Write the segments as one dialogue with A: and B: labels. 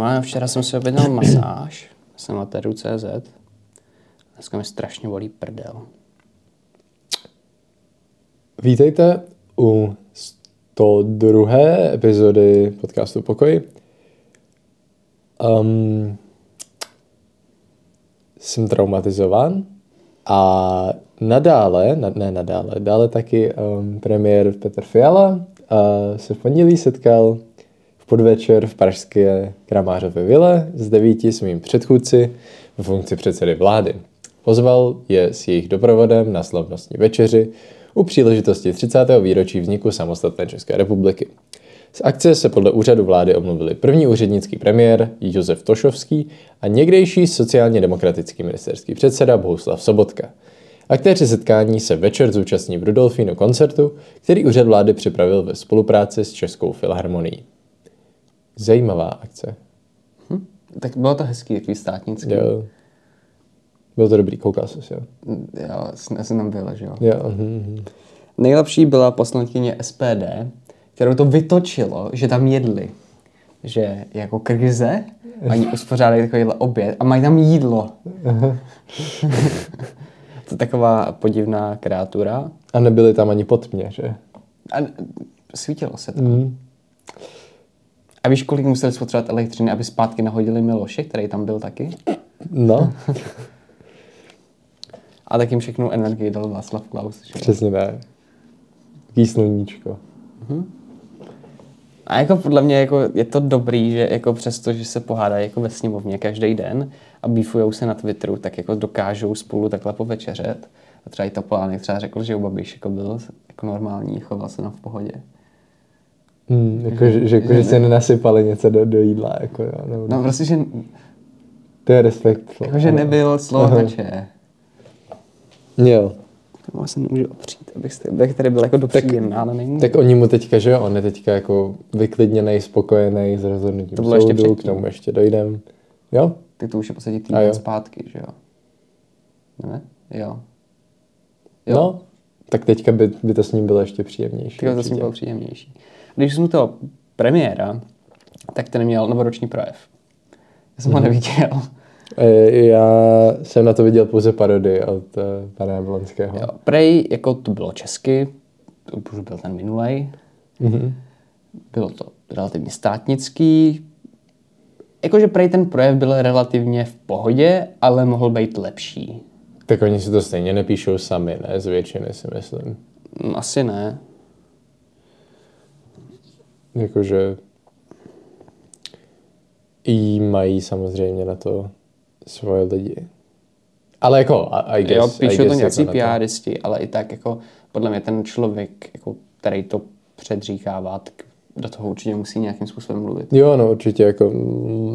A: normálně včera jsem si objednal masáž. Jsem na teru.cz. Dneska mi strašně bolí prdel.
B: Vítejte u 102. epizody podcastu Pokoj. Um, jsem traumatizován a nadále, na, ne nadále, dále taky um, premiér Petr Fiala uh, se v pondělí setkal podvečer v pražské Kramářově vile s devíti svými předchůdci v funkci předsedy vlády. Pozval je s jejich doprovodem na slavnostní večeři u příležitosti 30. výročí vzniku samostatné České republiky. Z akce se podle úřadu vlády omluvili první úřednický premiér Josef Tošovský a někdejší sociálně demokratický ministerský předseda Bohuslav Sobotka. Aktéři setkání se večer zúčastní v Rudolfínu koncertu, který úřad vlády připravil ve spolupráci s Českou filharmonií. Zajímavá akce.
A: Hm? Tak bylo to hezký, takový státnický.
B: Jo. Bylo to dobrý, koukal jsi jo?
A: Jo, já jsem tam byl, že jo.
B: Jo, mhm.
A: Nejlepší byla poslankyně SPD, kterou to vytočilo, že tam jedli. Že jako krize, oni uspořádají takovýhle oběd a mají tam jídlo. to je taková podivná kreatura.
B: A nebyli tam ani pod mě, že?
A: A svítilo se to.
B: Mm.
A: A víš, kolik museli spotřebovat elektřiny, aby zpátky nahodili Miloše, který tam byl taky?
B: No,
A: A tak jim všechnu energii dal Václav Klaus. Že?
B: přesně tak. Sluníčko.
A: A jako podle mě jako je to dobrý, že jako přesto, že se pohádají jako ve sněmovně každý den a bífujou se na Twitteru, tak jako dokážou spolu takhle povečeřet. A třeba i Topolánek třeba řekl, že u Babiš jako byl jako normální, choval se tam v pohodě.
B: Mm, jako, že, že, jako, že se nenasypali něco do, do jídla, jako jo. Nebo,
A: No prostě, že,
B: To je respekt.
A: jako, že nebyl slovače.
B: Jo.
A: To se nemůžu opřít, abych, abych tady byl jako dopříjemná, ale nemůžu.
B: Tak oni mu teďka, že jo, on je teďka jako vyklidněný, spokojený s rozhodnutím
A: To bylo ještě
B: soudu, k
A: předtím.
B: tomu ještě dojdem. Jo?
A: Ty to už je podstatě týden zpátky, že jo? Ne? Jo.
B: jo? No, tak teďka by, by to s ním bylo ještě příjemnější.
A: Tyhle to s ním bylo příjemnější. Když jsem toho premiéra, tak ten měl novoroční projev. Já jsem ho neviděl.
B: E, Já jsem na to viděl pouze parody od uh, pana Jablonského.
A: Jo, prej, jako to bylo česky, to už byl ten minulej.
B: Mhm.
A: Bylo to relativně státnický. Jakože prej ten projev byl relativně v pohodě, ale mohl být lepší.
B: Tak oni si to stejně nepíšou sami, ne? Z většiny si myslím.
A: Hm, Asi ne.
B: Jakože i mají samozřejmě na to svoje lidi. Ale jako, I, I guess,
A: jo,
B: I
A: píšou to nějací
B: jako
A: PRisti, ale i tak jako podle mě ten člověk, jako, který to předříkává, tak do toho určitě musí nějakým způsobem mluvit.
B: Jo, no určitě, jako,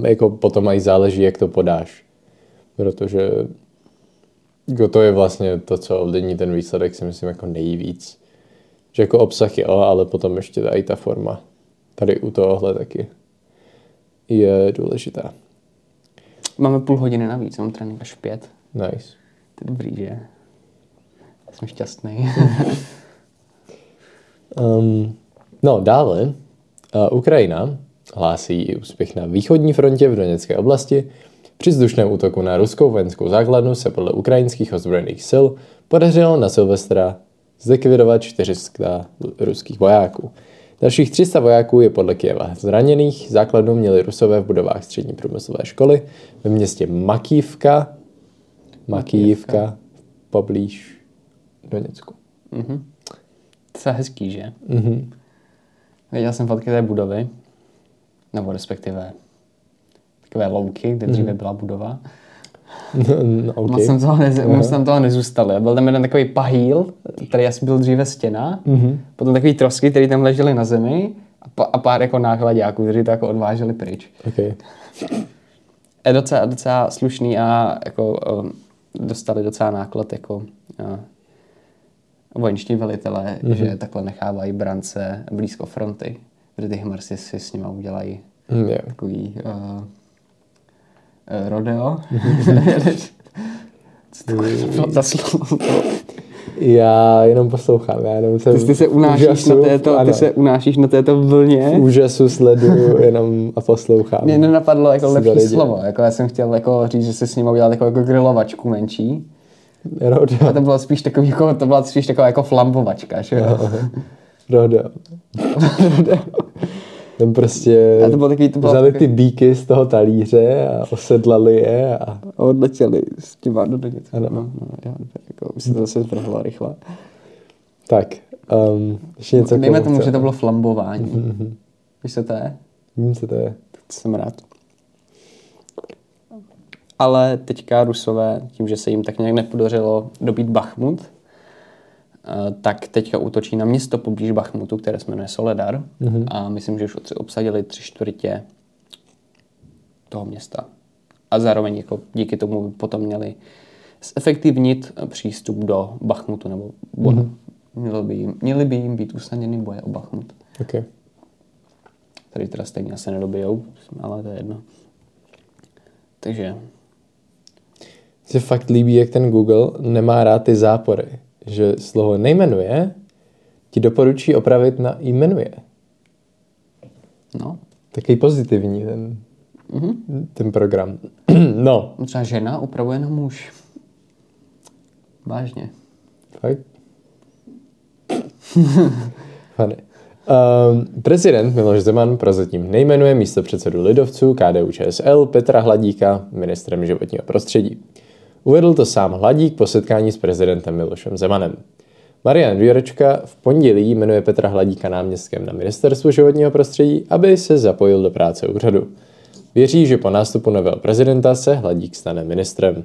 B: jako potom i záleží, jak to podáš. Protože jako to je vlastně to, co ovlivní ten výsledek, si myslím, jako nejvíc. Že jako obsah jo, ale potom ještě i ta forma. Tady u tohohle taky je důležitá.
A: Máme půl hodiny navíc, mám trénink až v pět.
B: Nice.
A: To je dobrý, že? Jsem šťastný.
B: Um, no, dále. Uh, Ukrajina hlásí i úspěch na východní frontě v Doněcké oblasti. Při vzdušném útoku na ruskou vojenskou základnu se podle ukrajinských ozbrojených sil podařilo na Silvestra zlikvidovat 400 ruských vojáků. Dalších 300 vojáků je podle Kieva zraněných. Základnu měli rusové v budovách střední průmyslové školy ve městě Makívka, Makívka, poblíž Doněcku.
A: mhm. To je hezký, že?
B: Mhm.
A: Viděl jsem fotky té budovy, nebo respektive takové louky, kde dříve byla budova.
B: No,
A: Okay. Moc, jsem toho nez, moc jsem toho nezůstal. Byl tam jeden takový pahýl, který asi byl dříve stěna, mm-hmm. potom takový trosky, které tam ležely na zemi a, pa, a pár jako nákladáků, kteří to jako odváželi pryč.
B: Okay.
A: Je docela, docela slušný a jako um, dostali docela náklad jako uh, vojenští velitelé, mm-hmm. že takhle nechávají brance blízko fronty, protože ty Hmarsi si s nima udělají
B: Mm, jo.
A: takový uh, rodeo. Co to bylo za slovo?
B: Já jenom poslouchám, já jenom jsem
A: Ty, ty se unášíš na této, ty se unášíš na této vlně.
B: V úžasu sleduju jenom a poslouchám.
A: Mě nenapadlo jako lepší slovo. Jako já jsem chtěl jako říct, že si s ním udělat jako, jako grilovačku menší.
B: Rodo.
A: A to bylo spíš takový, jako, to byla spíš taková jako flambovačka, že jo?
B: Rodo. Tam prostě
A: a to bylo takový, to bylo
B: vzali ty bíky z toho talíře a osedlali je a...
A: a odletěli s těma do něco. Ano. No, no, já, jako, už se to zase zvrhlo rychle.
B: Tak, um, ještě něco
A: Dejme tomu, že to bylo flambování. Mm-hmm. Víš, co to je?
B: Vím, co to je.
A: To jsem rád. Ale teďka Rusové, tím, že se jim tak nějak nepodařilo dobít Bachmut, tak teďka útočí na město poblíž Bachmutu, které se jmenuje Soledar. Mm-hmm. A myslím, že už obsadili tři čtvrtě toho města. A zároveň jako díky tomu potom měli zefektivnit přístup do Bachmutu, nebo. Mm-hmm. Měli, by jim, měli by jim být usnadněny boje o Bachmut.
B: Okay.
A: Tady teda stejně asi nedobijou, ale to je jedno. Takže...
B: Se fakt líbí, jak ten Google nemá rád ty zápory že slovo nejmenuje ti doporučí opravit na jmenuje.
A: No.
B: Takový pozitivní ten, mm-hmm. ten program. no.
A: Třeba žena upravuje na muž. Vážně.
B: Fakt? Funny. Um, prezident Miloš Zeman prozatím nejmenuje místo předsedu lidovců KDU ČSL Petra Hladíka ministrem životního prostředí. Uvedl to sám Hladík po setkání s prezidentem Milošem Zemanem. Marian Jurečka v pondělí jmenuje Petra Hladíka náměstkem na ministerstvu životního prostředí, aby se zapojil do práce úřadu. Věří, že po nástupu nového prezidenta se Hladík stane ministrem.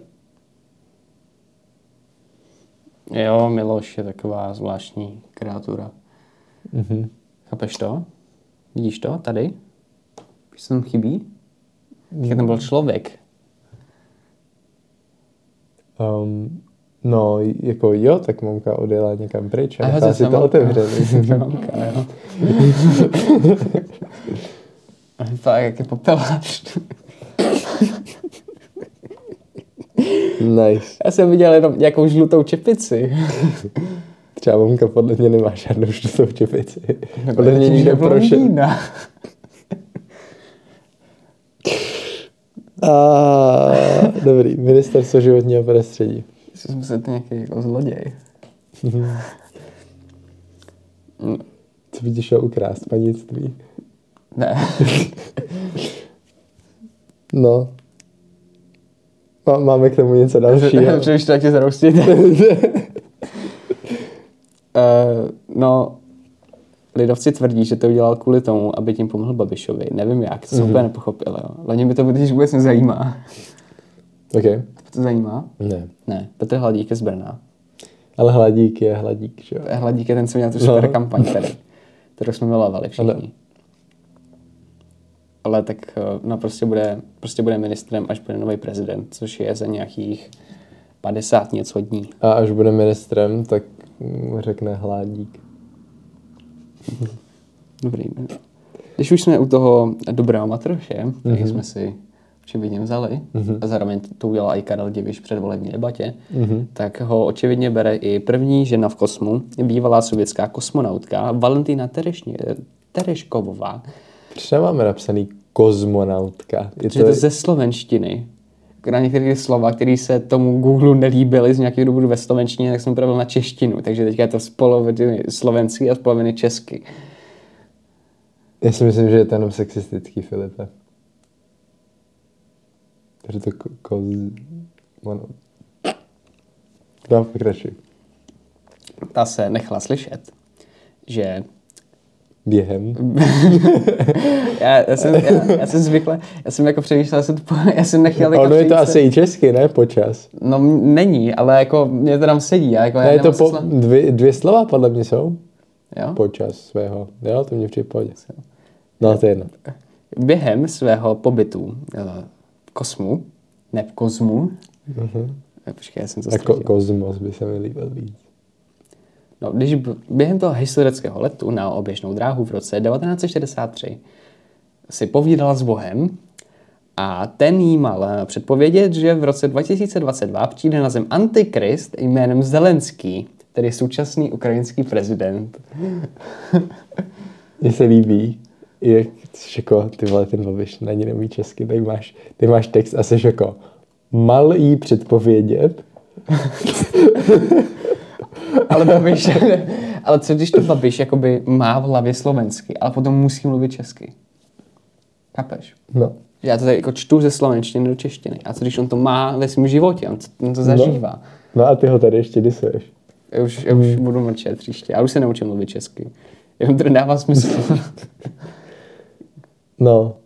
A: Jo, Miloš je taková zvláštní kreatura. Mm-hmm. Chápeš to? Vidíš to tady? Tam chybí? Jak tam byl člověk.
B: Um, no, jako jo, tak mamka odjela někam pryč a nechá si to otevřený.
A: mamka, jo. tak, jak je popelář.
B: nice.
A: Já jsem viděl jenom nějakou žlutou čepici.
B: Třeba mamka podle mě nemá žádnou žlutou čepici. Podle mě někde prošel. A, dobrý, ministerstvo životního prostředí.
A: Jsi muset nějaký jako zloděj.
B: Co by ti šel ukrást, panictví?
A: Ne.
B: no. Máme k tomu něco dalšího.
A: Přemýšlím, jak tě zroustit. uh, no, lidovci tvrdí, že to udělal kvůli tomu, aby tím pomohl Babišovi. Nevím jak, to jsem mm-hmm. úplně nepochopil. Jo. Loni mi to vůbec nezajímá.
B: OK.
A: To zajímá?
B: Ne.
A: Ne, Petr Hladík je z Brna.
B: Ale Hladík je Hladík, že jo?
A: Hladík je ten, co měl tu super no. kampaň tady, kterou jsme milovali všichni. Ale... Ale tak eh, no, prostě, bude, prostě bude ministrem, až bude nový prezident, což je za nějakých 50 něco dní.
B: A až bude ministrem, tak řekne Hladík.
A: Dobrý. Když už jsme u toho dobrého matroše, mm-hmm. tak jsme si očividně vzali, mm-hmm. a zároveň to udělal i Karel Diviš před volební debatě, mm-hmm. tak ho očividně bere i první žena v kosmu, bývalá sovětská kosmonautka Valentína Terešně, Tereškovová.
B: Proč máme napsaný kozmonautka?
A: Je to... je to ze slovenštiny. Na některé slova, které se tomu Google nelíbily z nějakého důvodu ve slovenštině, tak jsem upravil na češtinu. Takže teďka je to z poloviny slovenský a z poloviny česky.
B: Já si myslím, že je to jenom sexistický, Filipe. Takže to koz... Ono... Dám pokračuj.
A: Ta se nechala slyšet, že
B: během.
A: já, já, jsem, já, já, jsem zvykle, já jsem jako přemýšlel, já jsem, to, já jsem nechtěl...
B: Jako ono je to asi i česky, ne? Počas.
A: No není, ale jako mě to tam sedí. Já, jako,
B: ne,
A: já
B: to po, dvě, dvě slova podle mě jsou.
A: Jo?
B: Počas svého. Jo, to mě přijde pohodě. No, to je jedno.
A: Během svého pobytu eh, kosmu, ne v kozmu, uh-huh. Počkej, já jsem to
B: Jako kozmos by se mi líbil víc.
A: No, když během toho historického letu na oběžnou dráhu v roce 1963 si povídala s Bohem a ten jí mal předpovědět, že v roce 2022 přijde na zem antikrist jménem Zelenský, je současný ukrajinský prezident.
B: Mně se líbí, jak jako, ty vole, ten Babiš ani neumí česky, tak máš, ty máš text a jsi jako, mal jí předpovědět,
A: Ale Babiš, ale co když to Babiš jakoby má v hlavě slovensky, ale potom musí mluvit česky? Chápeš?
B: no,
A: Já to tady jako čtu ze slovenštiny do češtiny. A co když on to má ve svém životě, on to, on to zažívá.
B: no a ty ho tady ještě disuješ.
A: Já už, já už budu mlčet příště. Já už se neučím mluvit česky. Jenom to dává smysl.
B: No.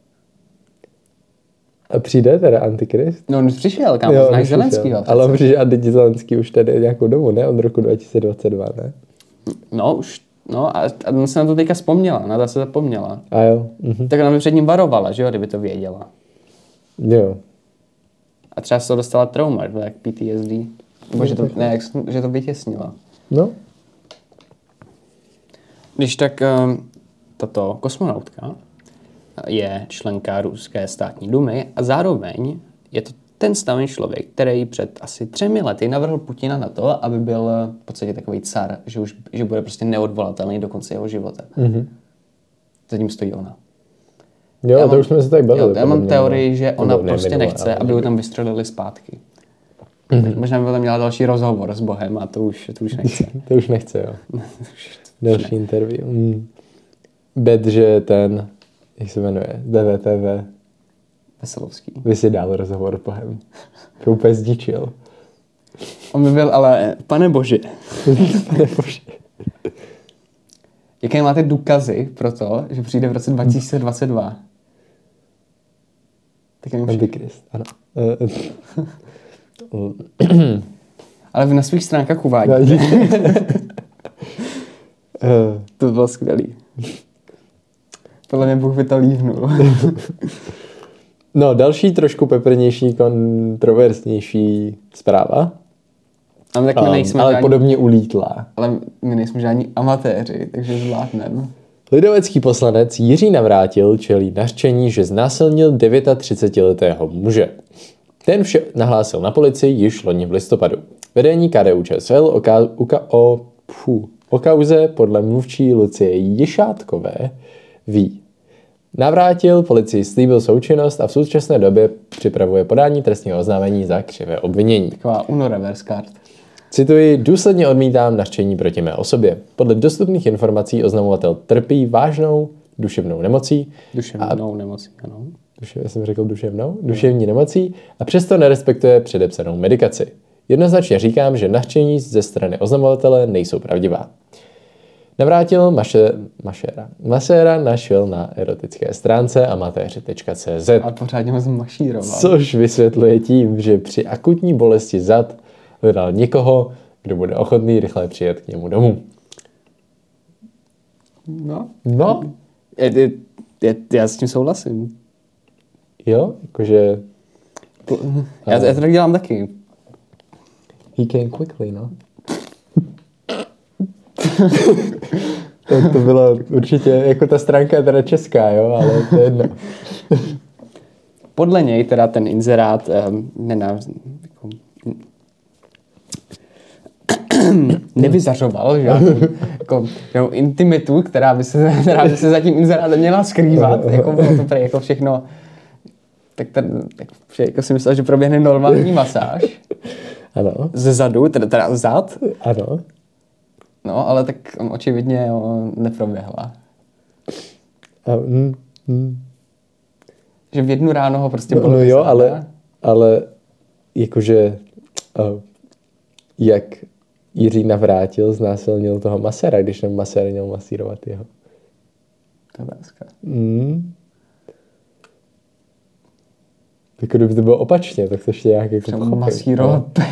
B: A přijde teda Antikrist?
A: No on už přišel, kam znáš
B: nepřišel.
A: Zelenskýho.
B: Ale on přišel a teď Zelenský už tady nějakou dobu, ne? Od roku 2022, ne?
A: No už, no a, a on se na to teďka vzpomněla, na to se zapomněla.
B: A jo. Mhm.
A: Tak ona by před ním varovala, že jo, kdyby to věděla.
B: Jo.
A: A třeba se to dostala trauma, že jak PTSD. Nebo že to, ne, jak, že to vytěsnila.
B: No.
A: Když tak um, tato kosmonautka je členka ruské státní dumy a zároveň je to ten stavný člověk, který před asi třemi lety navrhl Putina na to, aby byl v podstatě takový car, že, už, že bude prostě neodvolatelný do konce jeho života.
B: Mhm.
A: Zatím stojí ona.
B: Jo,
A: Já
B: to
A: mám-
B: už jsme se tady bavili.
A: Jo, já mám
B: mě,
A: teorii,
B: no.
A: že ona
B: ne
A: prostě
B: minule,
A: nechce, aby ho tam vystřelili zpátky.
B: Mhm.
A: Možná by tam měla další rozhovor s Bohem a to už, to už nechce.
B: To už nechce, jo. Další interview. Mm. Bet, že ten, jak se jmenuje, DVTV,
A: Veselovský.
B: by si dal rozhovor pohem. To úplně zdičil.
A: On by byl ale, pane bože,
B: Pane bože.
A: jaké máte důkazy pro to, že přijde v roce 2022? Tak nevím,
B: Antikrist, ano.
A: Ale vy na svých stránkách uvádí.
B: Eh,
A: To bylo skvělý. Podle mě Bůh by to líhnul.
B: No, další trošku peprnější, kontroverznější zpráva.
A: Ale tak my
B: Um,
A: nejsme
B: ale
A: žádní,
B: podobně ulítlá.
A: ale my nejsme žádní amatéři, takže zvládneme.
B: Lidovecký poslanec Jiří Navrátil čelí nařčení, že znásilnil 39-letého muže. Ten vše nahlásil na policii již loni v listopadu. Vedení KDU ČSL o, ka- uka- o, pfu, o kauze podle mluvčí Lucie Jišátkové ví. Navrátil policii slíbil součinnost a v současné době připravuje podání trestního oznámení za křivé obvinění.
A: Taková Uno reverse card.
B: Cituji, důsledně odmítám nařčení proti mé osobě. Podle dostupných informací oznamovatel trpí vážnou duševnou nemocí.
A: Duševnou nemocí, ano.
B: Duše, já jsem řekl duševnou? Duševní nemocí a přesto nerespektuje předepsanou medikaci. Jednoznačně říkám, že nařčení ze strany oznamovatele nejsou pravdivá. Navrátil Maše, Mašera. Maséra našel na erotické stránce amatéři.cz.
A: Ale pořádně ho zmašíroval.
B: Což vysvětluje tím, že při akutní bolesti zad hledal někoho, kdo bude ochotný rychle přijet k němu domů.
A: No.
B: No,
A: Je, je, je, já s tím souhlasím.
B: jo, jakože
A: Já, já to tak dělám taky.
B: he came quickly, no. to, to bylo určitě, jako ta stránka je teda česká, jo, ale to je jedno.
A: Podle něj teda ten inzerát um, nená, jako, nevyzařoval žádnou, jako, žádnou intimitu, která by, se, která by se za tím inzerátem měla skrývat. Jako, bylo to prý jako všechno tak, ten, tak jako si myslel, že proběhne normální masáž
B: Ano,
A: ze zadu, teda, teda zad,
B: ano.
A: No, ale tak očividně jo, neproběhla.
B: A, mm, mm.
A: Že v jednu ráno ho prostě
B: No,
A: bylo
B: no jo, ale, ale jakože uh, jak Jiří navrátil, znásilnil toho masera, když ten masér měl masírovat jeho.
A: To je otázka.
B: Mm. Jako kdyby to bylo opačně, tak to ještě nějak jako
A: masírovat.
B: No.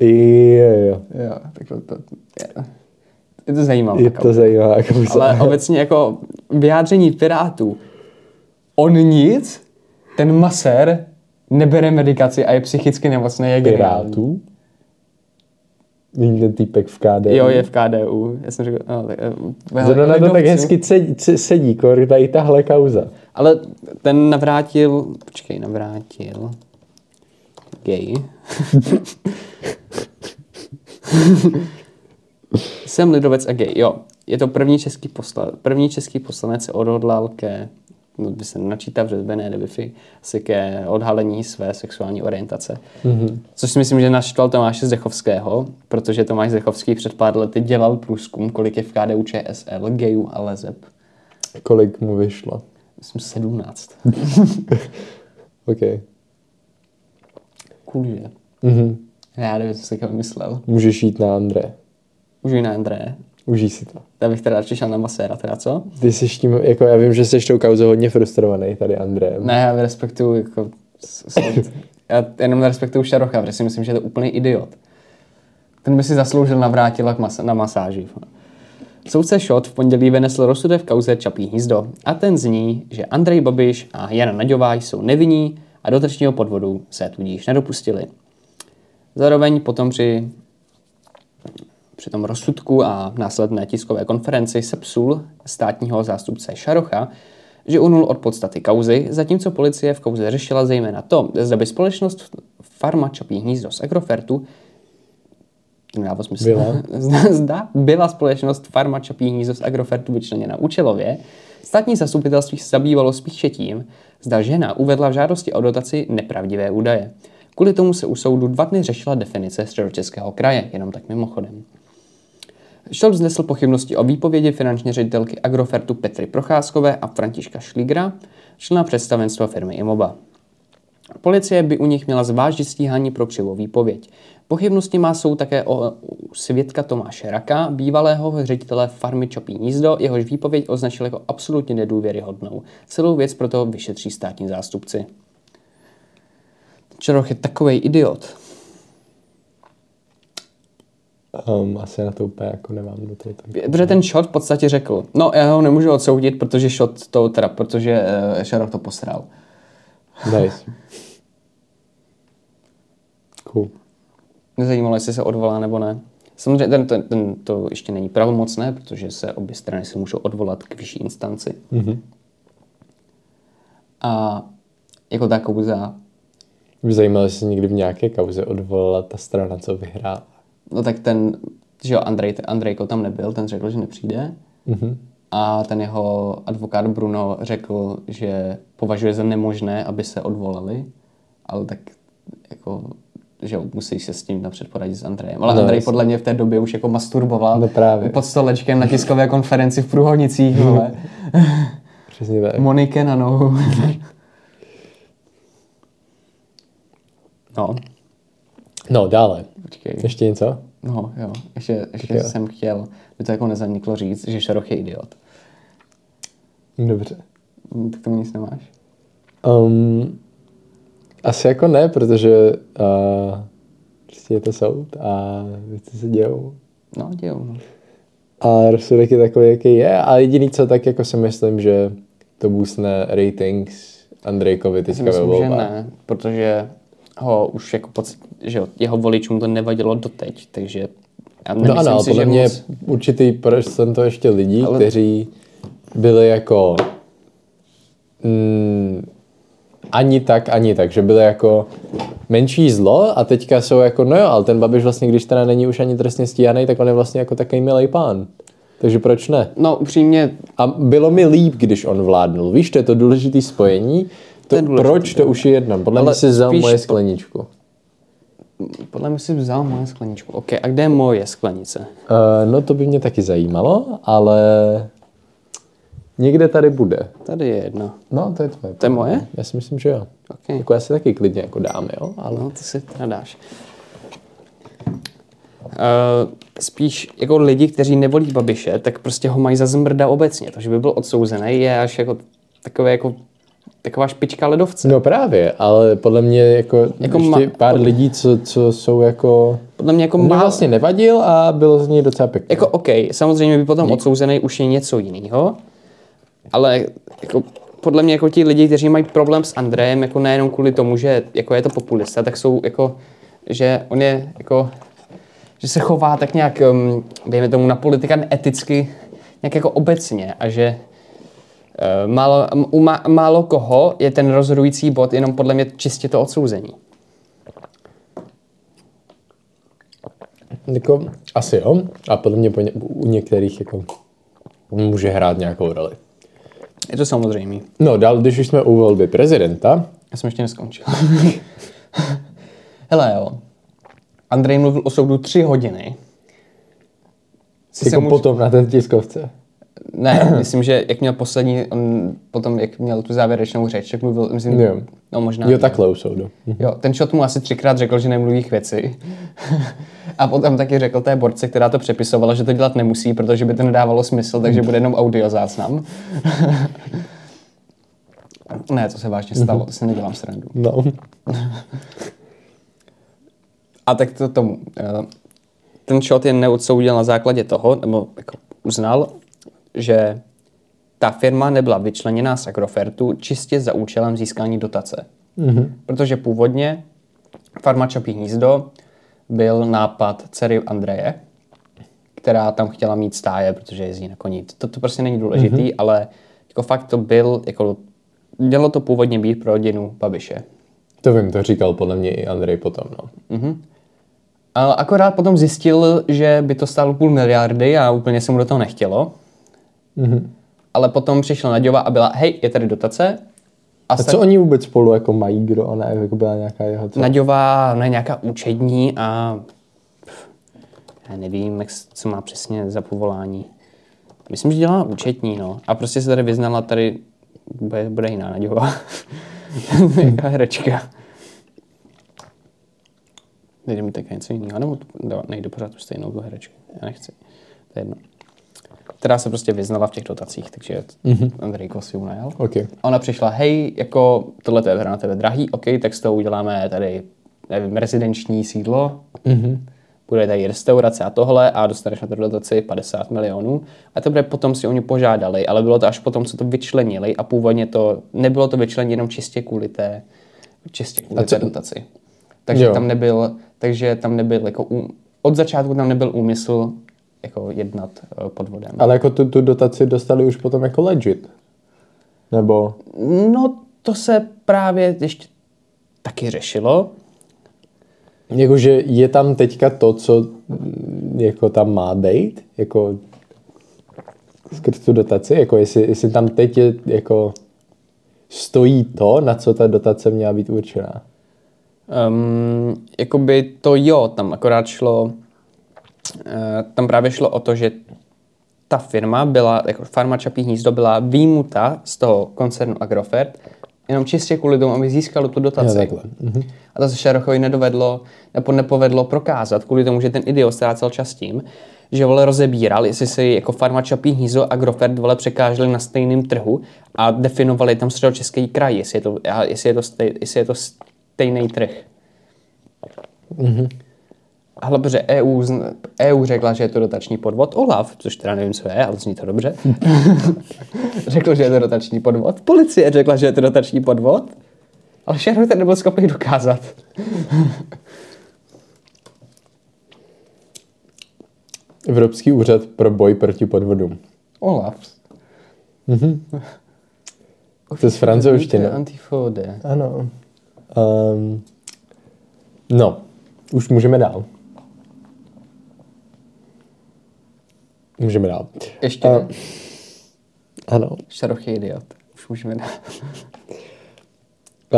B: Jo, jo.
A: Jo, tak to, to je, je to zajímavé.
B: Je to zajímavé. Jako
A: Ale obecně jako vyjádření Pirátů. On nic, ten masér nebere medikaci a je psychicky nemocný, je.
B: Pirátů. Vidím ten týpek v KD.
A: Jo, je v KDU. Já jsem řekl, no, tak, eh,
B: Zrovna na to tak hezky sedí, se- sedí kor, tady tahle kauza.
A: Ale ten navrátil, počkej, navrátil gay. Jsem lidovec a gay. Jo, je to první český, posla, první český poslanec se odhodlal ke, no by se načítá v řezbené debifi, asi ke odhalení své sexuální orientace. Mm-hmm. Což si myslím, že naštval Tomáše Zdechovského, protože Tomáš Zdechovský před pár lety dělal průzkum, kolik je v KDU ČSL gayů a lezeb.
B: Kolik mu vyšlo?
A: Myslím 17.
B: OK.
A: Že?
B: Mhm.
A: Já nevím, co jsi taky vymyslel.
B: Můžeš jít na André.
A: Můžu jít na André.
B: Užij si to.
A: Já bych teda radši šel na maséra, teda co?
B: Ty jsi tím, jako já vím, že jsi tou kauzou hodně frustrovaný tady, André.
A: Ne, já respektuju jako. Já jenom nerespektuju Šarocha, protože si myslím, že je to úplný idiot. Ten by si zasloužil navrátila k mas- na masáži. Soudce Šot v pondělí vynesl rozsudek v kauze Čapí hnízdo a ten zní, že Andrej Babiš a Jana Naďová jsou nevinní a dotačního podvodu se tudíž nedopustili. Zároveň potom při, při tom rozsudku a následné tiskové konferenci se psul státního zástupce Šarocha, že unul od podstaty kauzy, zatímco policie v kauze řešila zejména to, zda by společnost Farma Čapí hnízdo z Agrofertu to nedává smysl.
B: Byla.
A: Zda, zda byla společnost Farma Čapí hnízdo z Agrofertu vyčleněna účelově, státní zastupitelství se zabývalo spíše tím, zda žena uvedla v žádosti o dotaci nepravdivé údaje. Kvůli tomu se u soudu dva dny řešila definice středočeského kraje, jenom tak mimochodem. Šel vznesl pochybnosti o výpovědi finanční ředitelky Agrofertu Petry Procházkové a Františka Šlígra, člena představenstva firmy Imoba. Policie by u nich měla zvážit stíhání pro křivou výpověď. Pochybnosti má soud také o svědka Tomáše Raka, bývalého ředitele farmy Čopí hnízdo, jehož výpověď označil jako absolutně nedůvěryhodnou. Celou věc proto vyšetří státní zástupci. Čeroch je takový idiot.
B: Um, asi na to úplně jako nemám do toho.
A: Protože ten shot v podstatě řekl, no já ho nemůžu odsoudit, protože shot to, teda, protože uh, Šarok to posral.
B: Nice. Cool.
A: Nezajímalo, jestli se odvolá nebo ne. Samozřejmě ten, ten, ten, to ještě není pravomocné, protože se obě strany si můžou odvolat k vyšší instanci.
B: Mhm.
A: A jako ta kauza,
B: Mě zajímalo, jestli se někdy v nějaké kauze odvolala ta strana, co vyhrála.
A: no tak ten, že jo, Andrej, Andrejko tam nebyl, ten řekl, že nepřijde.
B: Mhm.
A: A ten jeho advokát Bruno řekl, že považuje za nemožné, aby se odvolali, ale tak jako, že jo, musí se s tím napřed poradit s Andrejem. Ale
B: No,
A: Andrej podle mě v té době už jako masturboval
B: No právě.
A: pod stolečkem na tiskové konferenci v Průhodnicích, vole.
B: Přesně tak.
A: Monike na nohu. no,
B: No, dále.
A: počkej.
B: Ještě něco?
A: No, jo, ještě, ještě
B: jo.
A: jsem chtěl, by to jako nezaniklo říct, že Šaroch je idiot.
B: Dobře.
A: Hm, Tak to nic nemáš.
B: Um, asi jako ne, protože uh, prostě je to soud a věci se dějou.
A: No, dějou, no.
B: A rozsudek je takový, jaký je. A jediný co, tak jako si myslím, že to boostne ratings Andrejkovi teďka ve
A: myslím, že ne, protože ho už jako pocit, že jeho voličům to nevadilo doteď, takže já
B: No ano,
A: si,
B: podle
A: že
B: mě
A: moc,
B: určitý procento ještě lidí,
A: ale...
B: kteří byli jako mm, ani tak, ani tak, že byli jako menší zlo a teďka jsou jako, no jo, ale ten Babiš vlastně, když teda není už ani trestně stíhaný, tak on je vlastně jako takový milý pán. Takže proč ne?
A: no upřímně,
B: A bylo mi líp, když on vládnul. Víš, to je to důležité spojení. To,
A: je důležitý,
B: proč to už je jedno? Podle mě si vzal moje skleničku.
A: podle mě si vzal moje skleničku. OK, a kde je moje sklenice?
B: Uh, no to by mě taky zajímalo, ale někde tady bude.
A: Tady je jedna.
B: No, to je tvoje.
A: To je moje?
B: Já si myslím, že jo.
A: OK,
B: Jako já si taky klidně jako dám, jo? Ale...
A: no, ty si teda dáš. Uh, spíš jako lidi, kteří nevolí Babiše, tak prostě ho mají za zmrda obecně. To, že by byl odsouzený, je až jako takové jako taková špička ledovce.
B: No právě, ale podle mě jako,
A: Jako
B: ještě
A: ma-
B: pár lidí, co, co jsou jako...
A: Podle mě jako má,
B: vlastně nevadil a bylo z něj docela pěkné.
A: Jako OK, samozřejmě by potom odsouzený už je něco jiného, ale jako, podle mě jako ti lidi, kteří mají problém s Andrejem, jako nejenom kvůli tomu, že jako je to populista, tak jsou jako, že on je jako, že se chová tak nějak, um, dejme tomu, na politika eticky, nějak jako obecně a že uh, málo, u má, málo koho je ten rozhodující bod jenom podle mě čistě to odsouzení.
B: Jako, asi jo. A podle mě u některých jako může hrát nějakou roli.
A: Je to samozřejmé.
B: No, dál, když už jsme u volby prezidenta,
A: Já jsem ještě neskončil. Hele jo. Andrej mluvil o soudu tři hodiny. Si
B: jako potom na té tiskovce.
A: Ne, myslím, že jak měl poslední, on potom, jak měl tu závěrečnou řeč, tak mluvil, myslím,
B: Jo.
A: no možná.
B: Jo, takhle u soudu.
A: Jo, ten shot mu asi třikrát řekl, že nemluví k věci. A potom taky řekl té borce, která to přepisovala, že to dělat nemusí, protože by to nedávalo smysl, takže bude jenom audio záznam. ne, to se vážně stalo, to si nedělám srandu.
B: No.
A: A tak to tomu. eh, Ten shot jen neodsoudil na základě toho, nebo jako uznal, že ta firma nebyla vyčleněná z Agrofertu čistě za účelem získání dotace. Mm-hmm. Protože původně farma Čapí hnízdo byl nápad dcery Andreje, která tam chtěla mít stáje, protože jezdí na koni. To, to prostě není důležitý, mm-hmm. ale jako fakt to byl, jako, mělo to původně být pro rodinu Babiše.
B: To vím, to říkal podle mě i Andrej potom, no.
A: Ale akorát potom zjistil, že by to stálo půl miliardy a úplně se mu do toho nechtělo.
B: Mhm.
A: Ale potom přišla Naďova a byla, hej, je tady dotace. A,
B: A co oni vůbec spolu jako mají, kdo ona je, jako byla nějaká jeho co?
A: Naďová, ona je nějaká účetní a já nevím, jak, co má přesně za povolání. Myslím, že dělá účetní, no. A prostě se tady vyznala tady, bude, bude jiná Naďová. Nějaká herečka. Nejde mi tak něco jiného, nebo nejdu pořád tu stejnou tu herečku. Já nechci. To je jedno. Která se prostě vyznala v těch dotacích, takže mm-hmm. Andrejko si ji najal.
B: OK.
A: A ona přišla, hej, jako tohle to je na tebe drahý, OK, tak s toho uděláme tady, nevím, rezidenční sídlo, mm-hmm. bude tady restaurace a tohle a dostaneš na to dotaci 50 milionů. A to bude potom si oni požádali, ale bylo to až potom, co to vyčlenili a původně to, nebylo to vyčleněno jenom čistě kvůli té, čistě kvůli té dotaci. Takže
B: Jo.
A: tam nebyl, takže tam nebyl jako, od začátku tam nebyl úmysl jako jednat eh, podvodem.
B: Ale jako tu, tu dotaci dostali už potom jako legit. Nebo...
A: No, to se právě ještě taky řešilo.
B: Jakože je tam teďka to, co mm, jako tam má být, jako skrz tu dotaci, jako jestli, jestli tam teď je jako stojí to, na co ta dotace měla být určená.
A: Um, jakoby to jo, tam akorát šlo, tam právě šlo o to, že ta firma byla, jako farma Čapí hnízdo byla výjimuta z toho koncernu Agrofert, jenom čistě kvůli tomu, aby získalo tu
B: Jo,
A: dotaci.
B: takhle. Mhm.
A: A to se Šarochovi nedovedlo, nebo nepovedlo prokázat, kvůli tomu, že ten idiot ztrácel čas tím, že vole rozebíral, jestli si jako farma Čapí hnízdo a Agrofert vole překáželi na stejném trhu a definovali tam středočeský kraj, jestli je to, jestli je to, stej, jestli je to stejný trh. Ale protože EU, EU řekla, že je to dotační podvod. Olaf, což teda nevím, co je, ale zní to dobře. Řekl, že je to dotační podvod. Policie řekla, že je to dotační podvod. Ale Sherwood ten nebyl schopný dokázat.
B: Evropský úřad pro boj proti podvodům.
A: Olaf.
B: To je z francouzštiny.
A: Antifode.
B: Ano. Um, no, už můžeme dál. Můžeme dál.
A: Ještě ne.
B: Ano.
A: Šaroch je idiot. Už můžeme dát.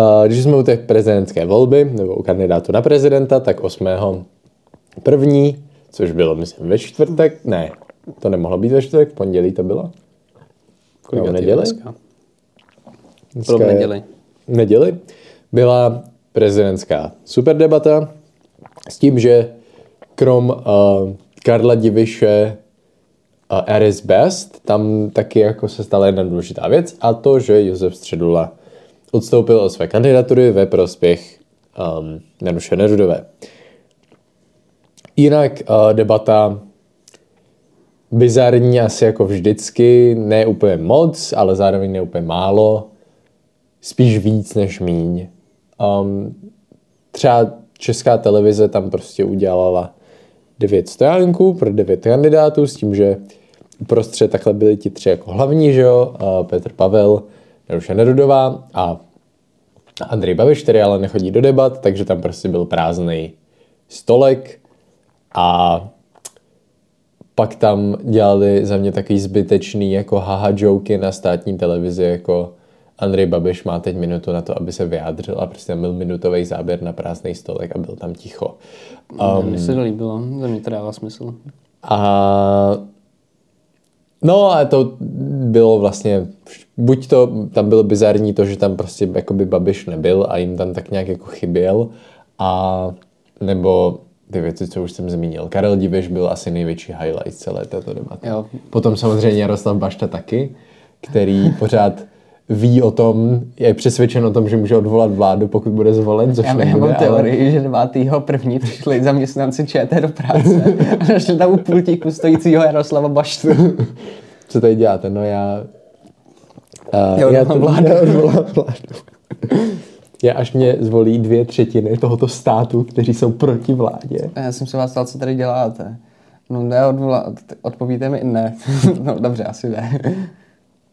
B: A Když jsme u té prezidentské volby, nebo u kandidátu na prezidenta, tak 8. první, což bylo, myslím, ve čtvrtek, ne, to nemohlo být ve čtvrtek, v pondělí to bylo.
A: Kolik
B: No, neděli?
A: dneska?
B: Dneska je-
A: neděli.
B: neděli byla prezidentská superdebata s tím, že krom uh, Karla Diviše a Eris Best, tam taky jako se stala jedna důležitá věc a to, že Josef Středula odstoupil od své kandidatury ve prospěch um, Danuše Nerudové. Jinak uh, debata bizarní asi jako vždycky, ne úplně moc, ale zároveň ne úplně málo spíš víc než míň. Um, třeba česká televize tam prostě udělala devět stojánků pro devět kandidátů s tím, že uprostřed takhle byli ti tři jako hlavní, že jo, Petr Pavel, Danuše Nerudová a Andrej Babiš, který ale nechodí do debat, takže tam prostě byl prázdný stolek A pak tam dělali za mě takový zbytečný jako haha joky na státní televizi, jako Andrej Babiš má teď minutu na to, aby se vyjádřil a prostě byl minutový záběr na prázdný stolek a byl tam ticho.
A: Um, Mně se to líbilo, to mi to dává smysl.
B: A No a to bylo vlastně, buď to, tam bylo bizarní to, že tam prostě jakoby Babiš nebyl a jim tam tak nějak jako chyběl, a nebo ty věci, co už jsem zmínil. Karel Diviš byl asi největší highlight celé této debaty.
A: Jo.
B: Potom samozřejmě Jaroslav Bašta taky, který pořád ví o tom, je přesvědčen o tom, že může odvolat vládu, pokud bude zvolen, což
A: Já,
B: nebude,
A: já mám
B: ale-
A: teorii, že 9. první přišli zaměstnanci ČT do práce a našli tam u pultíku stojícího Jaroslava Baštu.
B: Co tady děláte? No já... Uh, já to
A: vládu.
B: vládu. odvolám vládu. Já až mě zvolí dvě třetiny tohoto státu, kteří jsou proti vládě.
A: Já jsem se vás ptal, co tady děláte. No ne, odvola, odpovíte mi ne. no dobře, asi ne.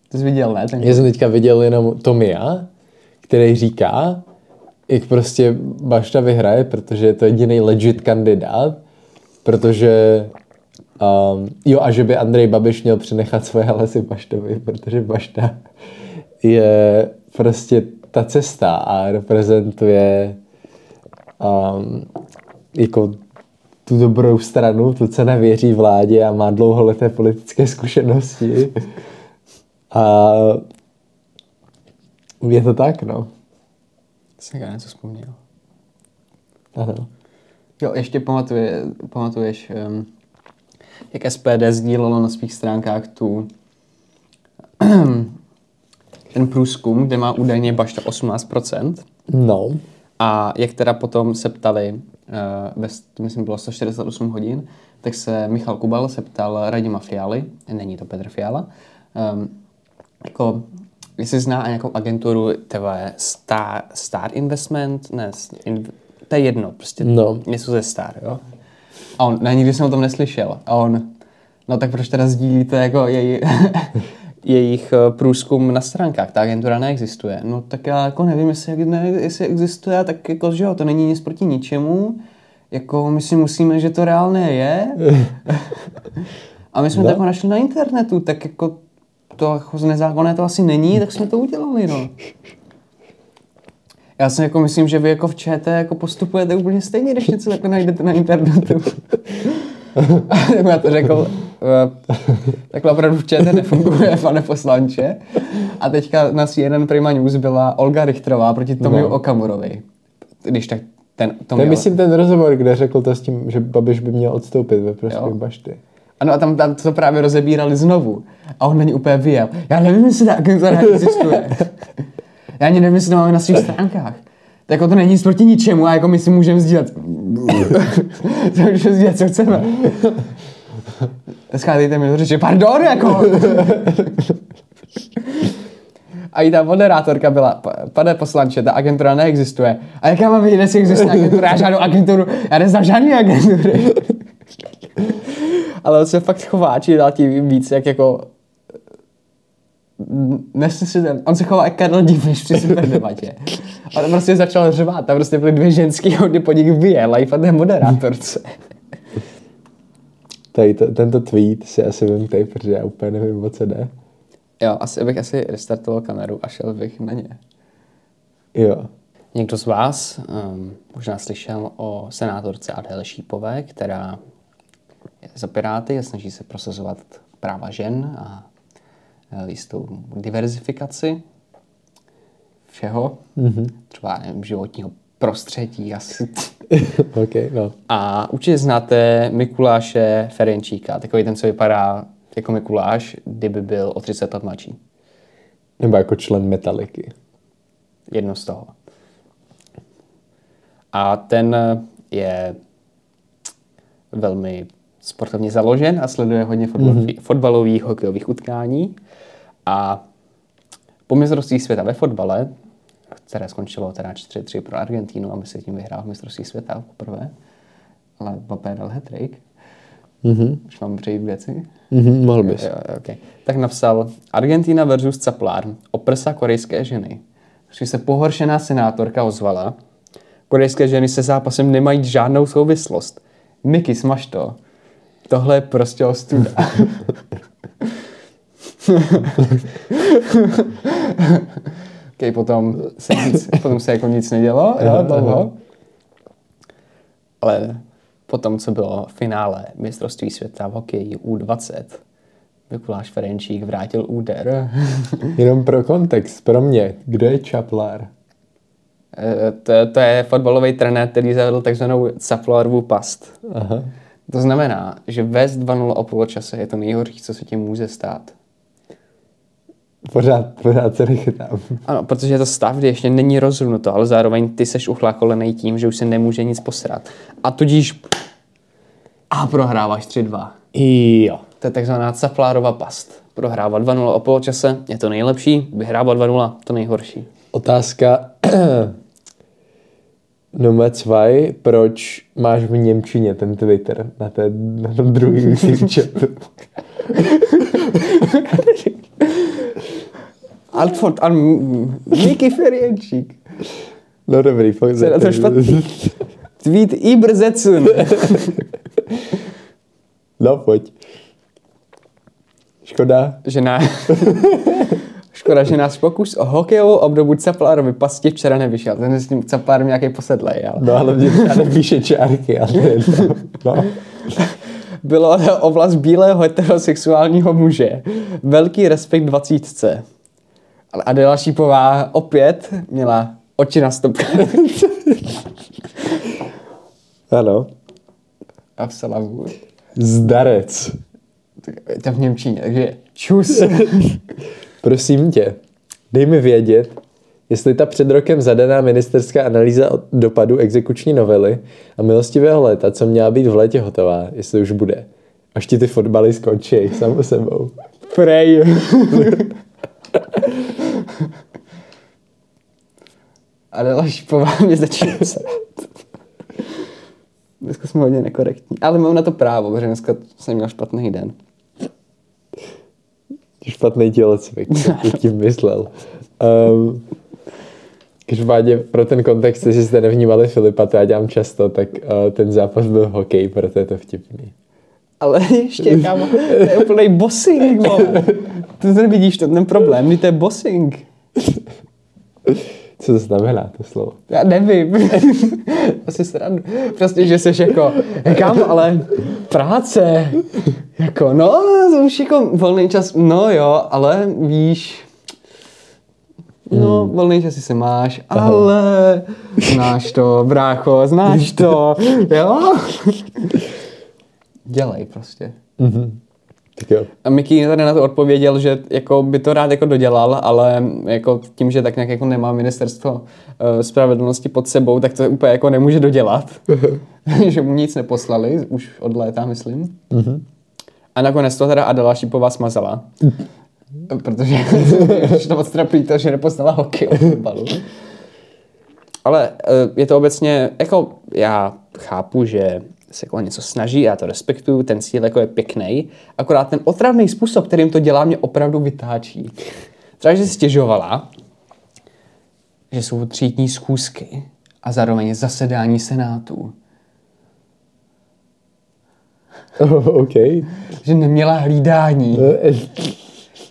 A: To jsi viděl, ne? Ten...
B: Já jsem teďka viděl jenom Tomia, který říká, jak prostě Bašta vyhraje, protože je to jediný legit kandidát, protože um, jo a že by Andrej Babiš měl přenechat svoje hlasy Baštovi, protože Bašta je prostě ta cesta a reprezentuje um, jako tu dobrou stranu, tu, co nevěří vládě a má dlouholeté politické zkušenosti. A je to tak, no.
A: Jsem na něco vzpomněl.
B: Ano.
A: Jo, ještě pamatuje, pamatuješ, um, jak SPD sdílelo na svých stránkách tu ten průzkum, kde má údajně Bašta 18%.
B: No.
A: A jak teda potom se ptali, uh, ve, to myslím bylo 148 hodin, tak se Michal Kubal se ptal Radima Fialy, není to Petr Fiala, um, jako, jestli zná nějakou agenturu, tebe Star, Star Investment, ne, in, to je jedno, prostě
B: No.
A: něco ze Star, jo. A on, ne, nikdy jsem o tom neslyšel. A on, no tak proč teda sdílíte jako jej, jejich eh, průzkum na stránkách, ta agentura neexistuje. No tak já jako nevím, jestli, ne, jestli existuje, tak jako, že jo, to není nic proti ničemu. Jako my si musíme, že to reálné je. A my jsme
B: No.
A: to jako našli na internetu, tak jako to jako nezákonné to asi není, tak jsme to udělali, no. Já si jako myslím, že vy jako v ČT jako postupujete úplně stejně, když něco jako najdete na internetu. tak já to řekl, eh, takhle opravdu v ČT nefunguje, pane poslanče. A teďka na CNN Prima News byla Olga Richterová proti Tomiu
B: No.
A: Okamurovi. Když tak ten
B: To
A: Tomio...
B: je myslím ten rozhovor, kde řekl to s tím, že Babiš by měl odstoupit ve prospěch. Bašty.
A: Ano, a tam, tam to právě rozebírali znovu. A on na ní úplně vyjel. Já nevím, jestli ta agentura existuje. Já ani nevím, jestli to máme na svých stránkách. Tak jako to není proti ničemu a jako my si můžeme sdílet. to můžeme sdílet, co chceme. Scházejte mi do řeči, pardon, jako. A i ta moderátorka byla, "Pa- pane poslanče, ta agentura neexistuje. A jak já mám vědět, jestli existuje agentura? Já žádnou agenturu, já neznám žádný agentury. Ale on se fakt chová, či dál tím víc, jak jako nesnesitelný. On se chová jak Karel Diviš při super debatě. On prostě začal řvát, tam prostě byly dvě ženský a on po nich vyjel, live a té moderátorce.
B: Tady to, tento tweet si asi vemte, protože já úplně nevím, o co jde.
A: Jo, asi bych asi restartoval kameru a šel bych na ně.
B: Jo.
A: Někdo z vás um, možná slyšel o senátorce Adéle Šípové, která za Piráty a snaží se prosazovat práva žen a eh, jistou diverzifikaci všeho, mm-hmm. třeba nevím, životního prostředí asi.
B: OK, no.
A: A určitě znáte Mikuláše Ferenčíka, takový ten, co vypadá jako Mikuláš, kdyby byl o 30 let mladší.
B: Nebo jako člen Metaliky.
A: Jedno z toho. A ten je velmi sportovně založen a sleduje hodně fotbalový, mm-hmm. fotbalových, hokejových utkání. A po mistrovství světa ve fotbale, které skončilo teda 4-3 pro Argentínu a my se tím vyhrál mistrovství světa poprvé, ale Mbappé dal hat-trick. Mm-hmm. Už mám přejít věci.
B: Mhm, mohl bys.
A: Jo, jo, okay. Tak napsal Argentina versus Caplár o prsa korejské ženy. Když se pohoršená senátorka ozvala, korejské ženy se zápasem nemají žádnou souvislost. Miky, smaž to. Tohle je prostě ostuda. okay, potom, se nic, potom se jako nic nedělo, jo, dlouho. Ale potom, co bylo finále mistrovství světa v hokeji U20, Mikuláš Ferenčík vrátil úder.
B: Jenom pro kontext, pro mě, kdo je Čaplár?
A: Eh, to, to je fotbalový trenér, který zavedl takzvanou Caplarovu past.
B: Aha.
A: To znamená, že vést 2-0 o poločase je to nejhorší, co se tím může stát.
B: Pořád, pořád se nechytám.
A: Ano, protože je to stav, kdy ještě není rozhodnuto, ale zároveň ty seš uchlákolený tím, že už se nemůže nic posrat. A tudíž a prohráváš 3-2.
B: Jo.
A: To je takzvaná Caplárova past. Prohrávat 2-0 o poločase je to nejlepší, vyhrávat 2-0 to nejhorší.
B: Otázka Nummer zwei, proč máš v Němčině ten Twitter na, té, na tom druhém chatu?
A: Antwort an Miki Ferienčík.
B: No dobrý, pojď.
A: Na to špatný. Tweet übersetzen.
B: No pojď. Škoda.
A: že na... Škoda, že náš pokus o hokejovou obdobu Caplárovy pasti včera nevyšel. Ten s tím Caplárem nějaký posedlej, ale...
B: No ale mě třeba nepíše čárky, ale to, no.
A: Bylo to oblast bílého heterosexuálního muže. Velký respekt dvacítce. Ale Adela Šípová opět měla oči na stopka.
B: Ano.
A: A psala vůj.
B: Zdarec.
A: To v Němčině, takže čus.
B: Prosím tě, dej mi vědět, jestli ta před rokem zadaná ministerská analýza dopadu exekuční novely a milostivého léta, co měla být v létě hotová, jestli už bude. Až ti ty fotbaly skončí samo sebou.
A: Prej. Adela Šípová mě začíná srát. Dneska jsme hodně nekorektní. Ale mám na to právo, protože dneska jsem měl špatný den.
B: Špatný tělocvik, co tím myslel. Um, Každopádně pro ten kontext, jestli jste nevnímali Filipa, to já dělám často, tak uh, ten zápas byl hokej, proto je to vtipný.
A: Ale ještě, kámo, to je úplný bossing, vole. Ty to nevidíš, to ten problém, to je bossing.
B: Co to znamená, to slovo?
A: Já nevím. Asi srandu. Prostě, že jsi jako, kam, ale práce. Jako, no, to už jako volný čas, no jo, ale víš, no, volný čas si se máš, ale znáš to, brácho, znáš to, jo? Dělej prostě.
B: Tak jo.
A: A Mickey tady na to odpověděl, že jako by to rád jako dodělal, ale jako tím, že tak nějak jako nemá ministerstvo uh, spravedlnosti pod sebou, tak to úplně jako nemůže dodělat. že mu nic neposlali, už od léta, myslím. A nakonec to teda Adela Šípová smazala. Protože že to moc trapí to, že neposlala hokej o fotbalu. Ale eh, je to obecně, jako já chápu, že se jako něco snaží, já to respektuju, ten cíl jako je pěkný, akorát ten otravný způsob, kterým to dělá, mě opravdu vytáčí. Třeba, že stěžovala, že jsou třídní schůzky a zároveň zasedání senátů.
B: Oh, OK.
A: Že neměla hlídání.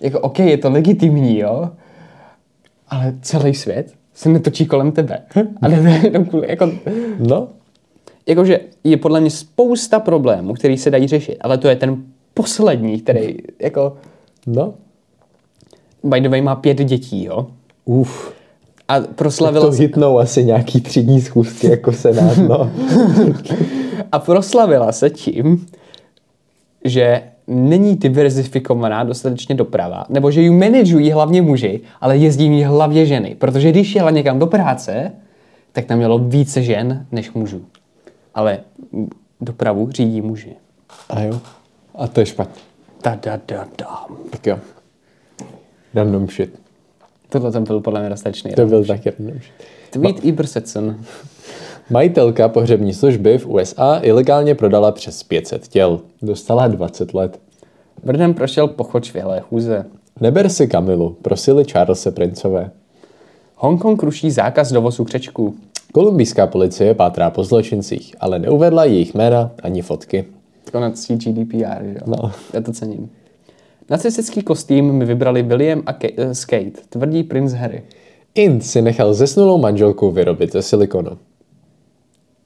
A: Jako, OK, je to legitimní, jo? Ale celý svět se netočí kolem tebe. A ne, jenom kvůli, jako,
B: No,
A: jakože je podle mě spousta problémů, který se dají řešit, ale to je ten poslední, který jako
B: no.
A: by the way má pět dětí, jo?
B: Uf.
A: A
B: To
A: proslavila, se,
B: hitnou asi nějaký třídní schůzky jako senát, no.
A: a proslavila se tím, že není diverzifikovaná dostatečně doprava, nebo že ji manažují hlavně muži, ale jezdí jí hlavně ženy. Protože když jela někam do práce, tak tam mělo více žen než mužů. Ale dopravu řídí muži.
B: A jo. A to je špatně.
A: Ta da da da.
B: Tak jo. Random shit.
A: Tohle tam byl podle mě dostatečný.
B: To byl taky random shit.
A: Tweet Ibersetson.
B: Majitelka pohřební služby v USA ilegálně prodala přes 500 těl. Dostala 20 let.
A: Brdem prošel pochod švěhlé chůze.
B: Neber si Kamilu, prosili Charlese Princové.
A: Hongkong ruší zákaz dovozu křečků.
B: Kolumbijská policie pátrá po zločincích, ale neuvedla jejich jména ani fotky.
A: Konec GDPR, že jo?
B: No.
A: Já to cením. Nacistický kostým mi vybrali William a eh, Skate, tvrdí princ Harry.
B: Int si nechal zesnulou manželku vyrobit ze silikonu.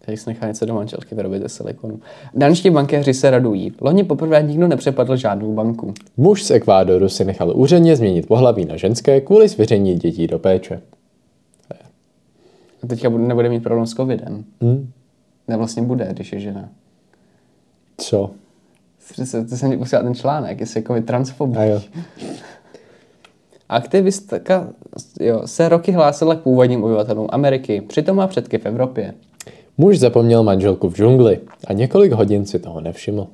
A: Tady si nechá něco do manželky vyrobit ze silikonu. Danští bankéři se radují. Loni poprvé nikdo nepřepadl žádnou banku.
B: Muž z Ekvádoru si nechal úředně změnit pohlaví na ženské kvůli svěření dětí do péče.
A: A teďka bude- nebude mít problém s covidem.
B: Hm?
A: Ne, vlastně bude, když je žena.
B: Co?
A: Přece, to jsem posílal ten článek, jestli jako transfobní.
B: A jo.
A: Aktivistka jo, se roky hlásila k původním obyvatelům Ameriky, přitom má předky v Evropě.
B: Muž zapomněl manželku v džungli a několik hodin si toho nevšiml.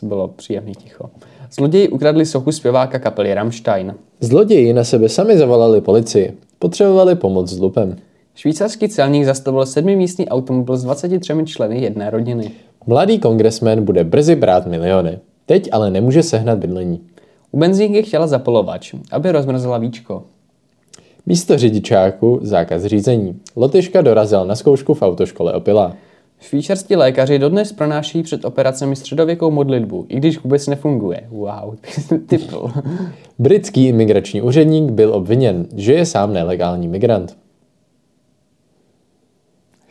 A: To bylo příjemný ticho. Zloději ukradli sochu zpěváka kapely Rammstein.
B: Zloději na sebe sami zavolali policii. Potřebovali pomoc s lupem.
A: Švýcarský celník zastavil sedmimístný automobil s 23 členy jedné rodiny.
B: Mladý kongresmen bude brzy brát miliony. Teď ale nemůže sehnat bydlení.
A: U benzínky chtěla zapalovač, aby rozmrzela víčko.
B: Místo řidičáku zákaz řízení. Lotyška dorazila na zkoušku v autoškole opilá.
A: Švýcarští lékaři dodnes pronášejí před operacemi středověkou modlitbu, i když vůbec nefunguje. Wow, typl.
B: Britský imigrační úředník byl obviněn, že je sám nelegální migrant.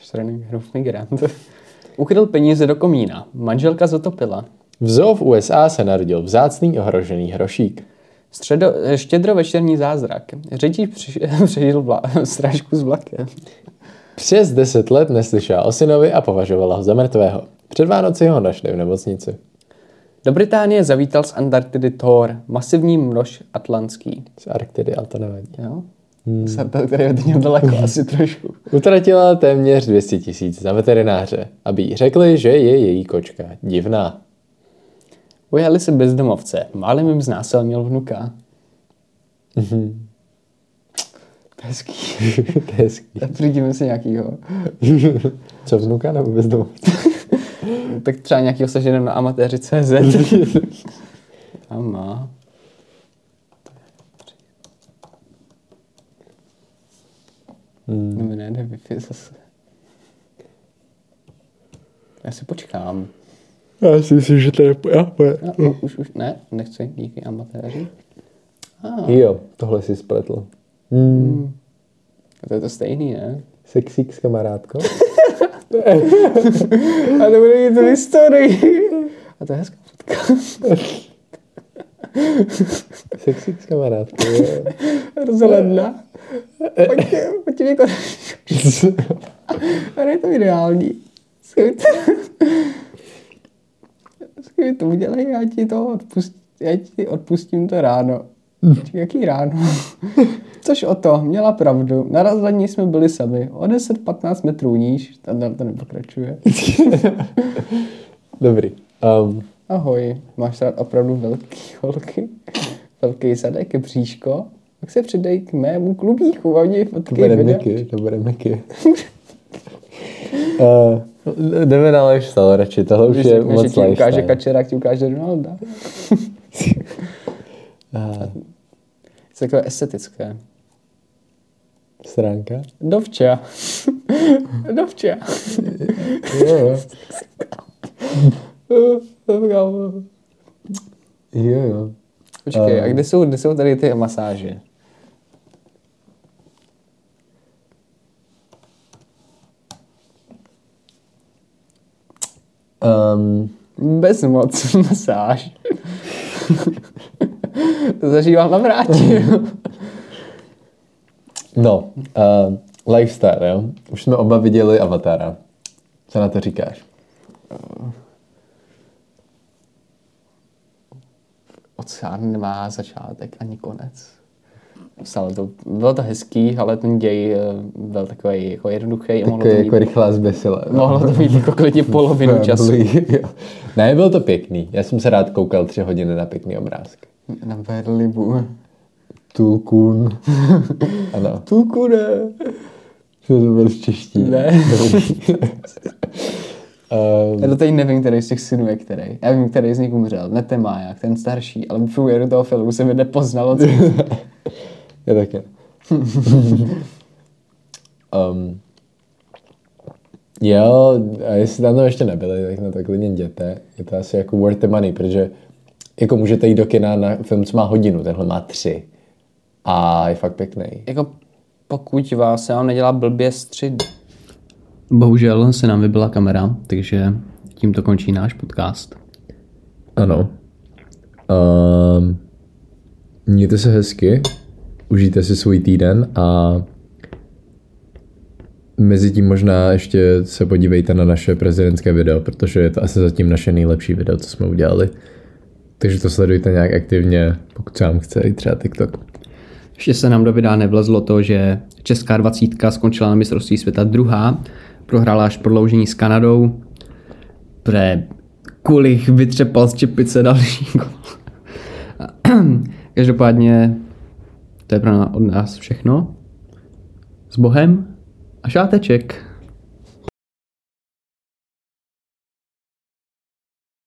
A: Schrödingerův migrant. Ukryl peníze do komína. Manželka zotopila.
B: V zoo v USA se narodil vzácný ohrožený hrošík.
A: Středo, štědrovečerní zázrak. Řidič při- přežil vla, srážku s vlakem.
B: Přes 10 let neslyšela o synovi a považovala ho za mrtvého. Před Vánoci ho našli v nemocnici.
A: Do Británie zavítal z Antarktidy Thor, masivní množ atlantský.
B: Z Arktidy, ale to nevadí.
A: Jo? Hmm. Sartel, který od něho daleko, asi trošku.
B: Utratila téměř 200 tisíc za veterináře, aby jí řekli, že je její kočka divná.
A: Ujeli se bezdomovce. Málem jim znásilnil vnuka. To je hezký.
B: to je hezký.
A: Přijďme si nějakýho.
B: Co vnuka nebo bezdomov?
A: Tak třeba nějakýho seženem na amatéři CZ. A má. Hmm. No mi nejde Wi-Fi zase. Já si počkám.
B: Já si myslím, že to je... Já,
A: No, no, už, už, ne, nechci, díky amatéři. Ah,
B: Jo, tohle si spletl. Hmm.
A: to je to stejný, ne?
B: Sexík s kamarádkou?
A: A to bude mít tu historii. A to je hezká fotka.
B: Sexík s kamarádkou.
A: Rozhledna. Pojďte mi konečně. A je to ideální. Skvělý to, to udělej, já ti to odpustím, já ti odpustím to ráno. Jaký ráno? Což o to, měla pravdu. Na rozhlední jsme byli sami. O 10-15 metrů níž. Tam to nepokračuje.
B: Dobrý. Um,
A: Ahoj, máš rád opravdu velký holky? Velký zadek, bříško? Tak se přidej k mému klubíku, a
B: to
A: fotky,
B: bude
A: videa.
B: Miky, to bude Miky. uh, jdeme na lifestyle radši, tohle už
A: Když
B: je moc
A: ti ukáže
B: lifestyle.
A: kačera, ti ukáže Ronalda.
B: Uh,
A: Je to takové estetické.
B: Stránka?
A: Dovča. Dovča.
B: Jo, jo. Jo, jo.
A: Počkej, a kde jsou, kde jsou tady ty masáže?
B: Um,
A: Bez moc masáž. zažívám na vrátě.
B: no, uh, lifestyle, jo. Už jsme oba viděli Avatara. Co na to říkáš?
A: Oceán nemá začátek ani konec. Psal to, bylo to hezký, ale ten děj eh, byl takový jako jednoduchý.
B: Takový jako
A: mít,
B: rychlá zbesila.
A: mohlo to mít jako klidně polovinu času.
B: Ne, byl to pěkný. Já jsem se rád koukal tři hodiny na pěkný obrázky.
A: Na Berlibu.
B: Tulkun. ano.
A: Tuku ne.
B: To byl z čeští.
A: Ne.
B: Um,
A: Já to teď nevím, který z těch synů je který. Já vím, který z nich umřel. Ne ten Máják, ten starší, ale v průběhu toho filmu se mi nepoznalo. Co...
B: já taky. um, Jo, a jestli tam to ještě nebyli, tak na to klidně jděte. Je to asi jako worth the money, protože jako můžete jít do kina na film, co má hodinu, tenhle má tři. A je fakt pěkný.
A: Jako pokud vás se vám nedělá blbě střid. Bohužel se nám vybila kamera, takže tímto končí náš podcast.
B: Ano. Um, mějte se hezky, užijte si svůj týden a mezi tím možná ještě se podívejte na naše prezidentské video, protože je to asi zatím naše nejlepší video, co jsme udělali. Takže to sledujte nějak aktivně, pokud se vám chce i třeba TikTok.
A: Ještě se nám do videa nevlezlo to, že Česká dvacítka skončila na mistrovství světa druhá, prohrála až prodloužení s Kanadou, pre kulich vytřepal z čepice další gol. Každopádně to je pro nás od nás všechno. S Bohem a šáteček.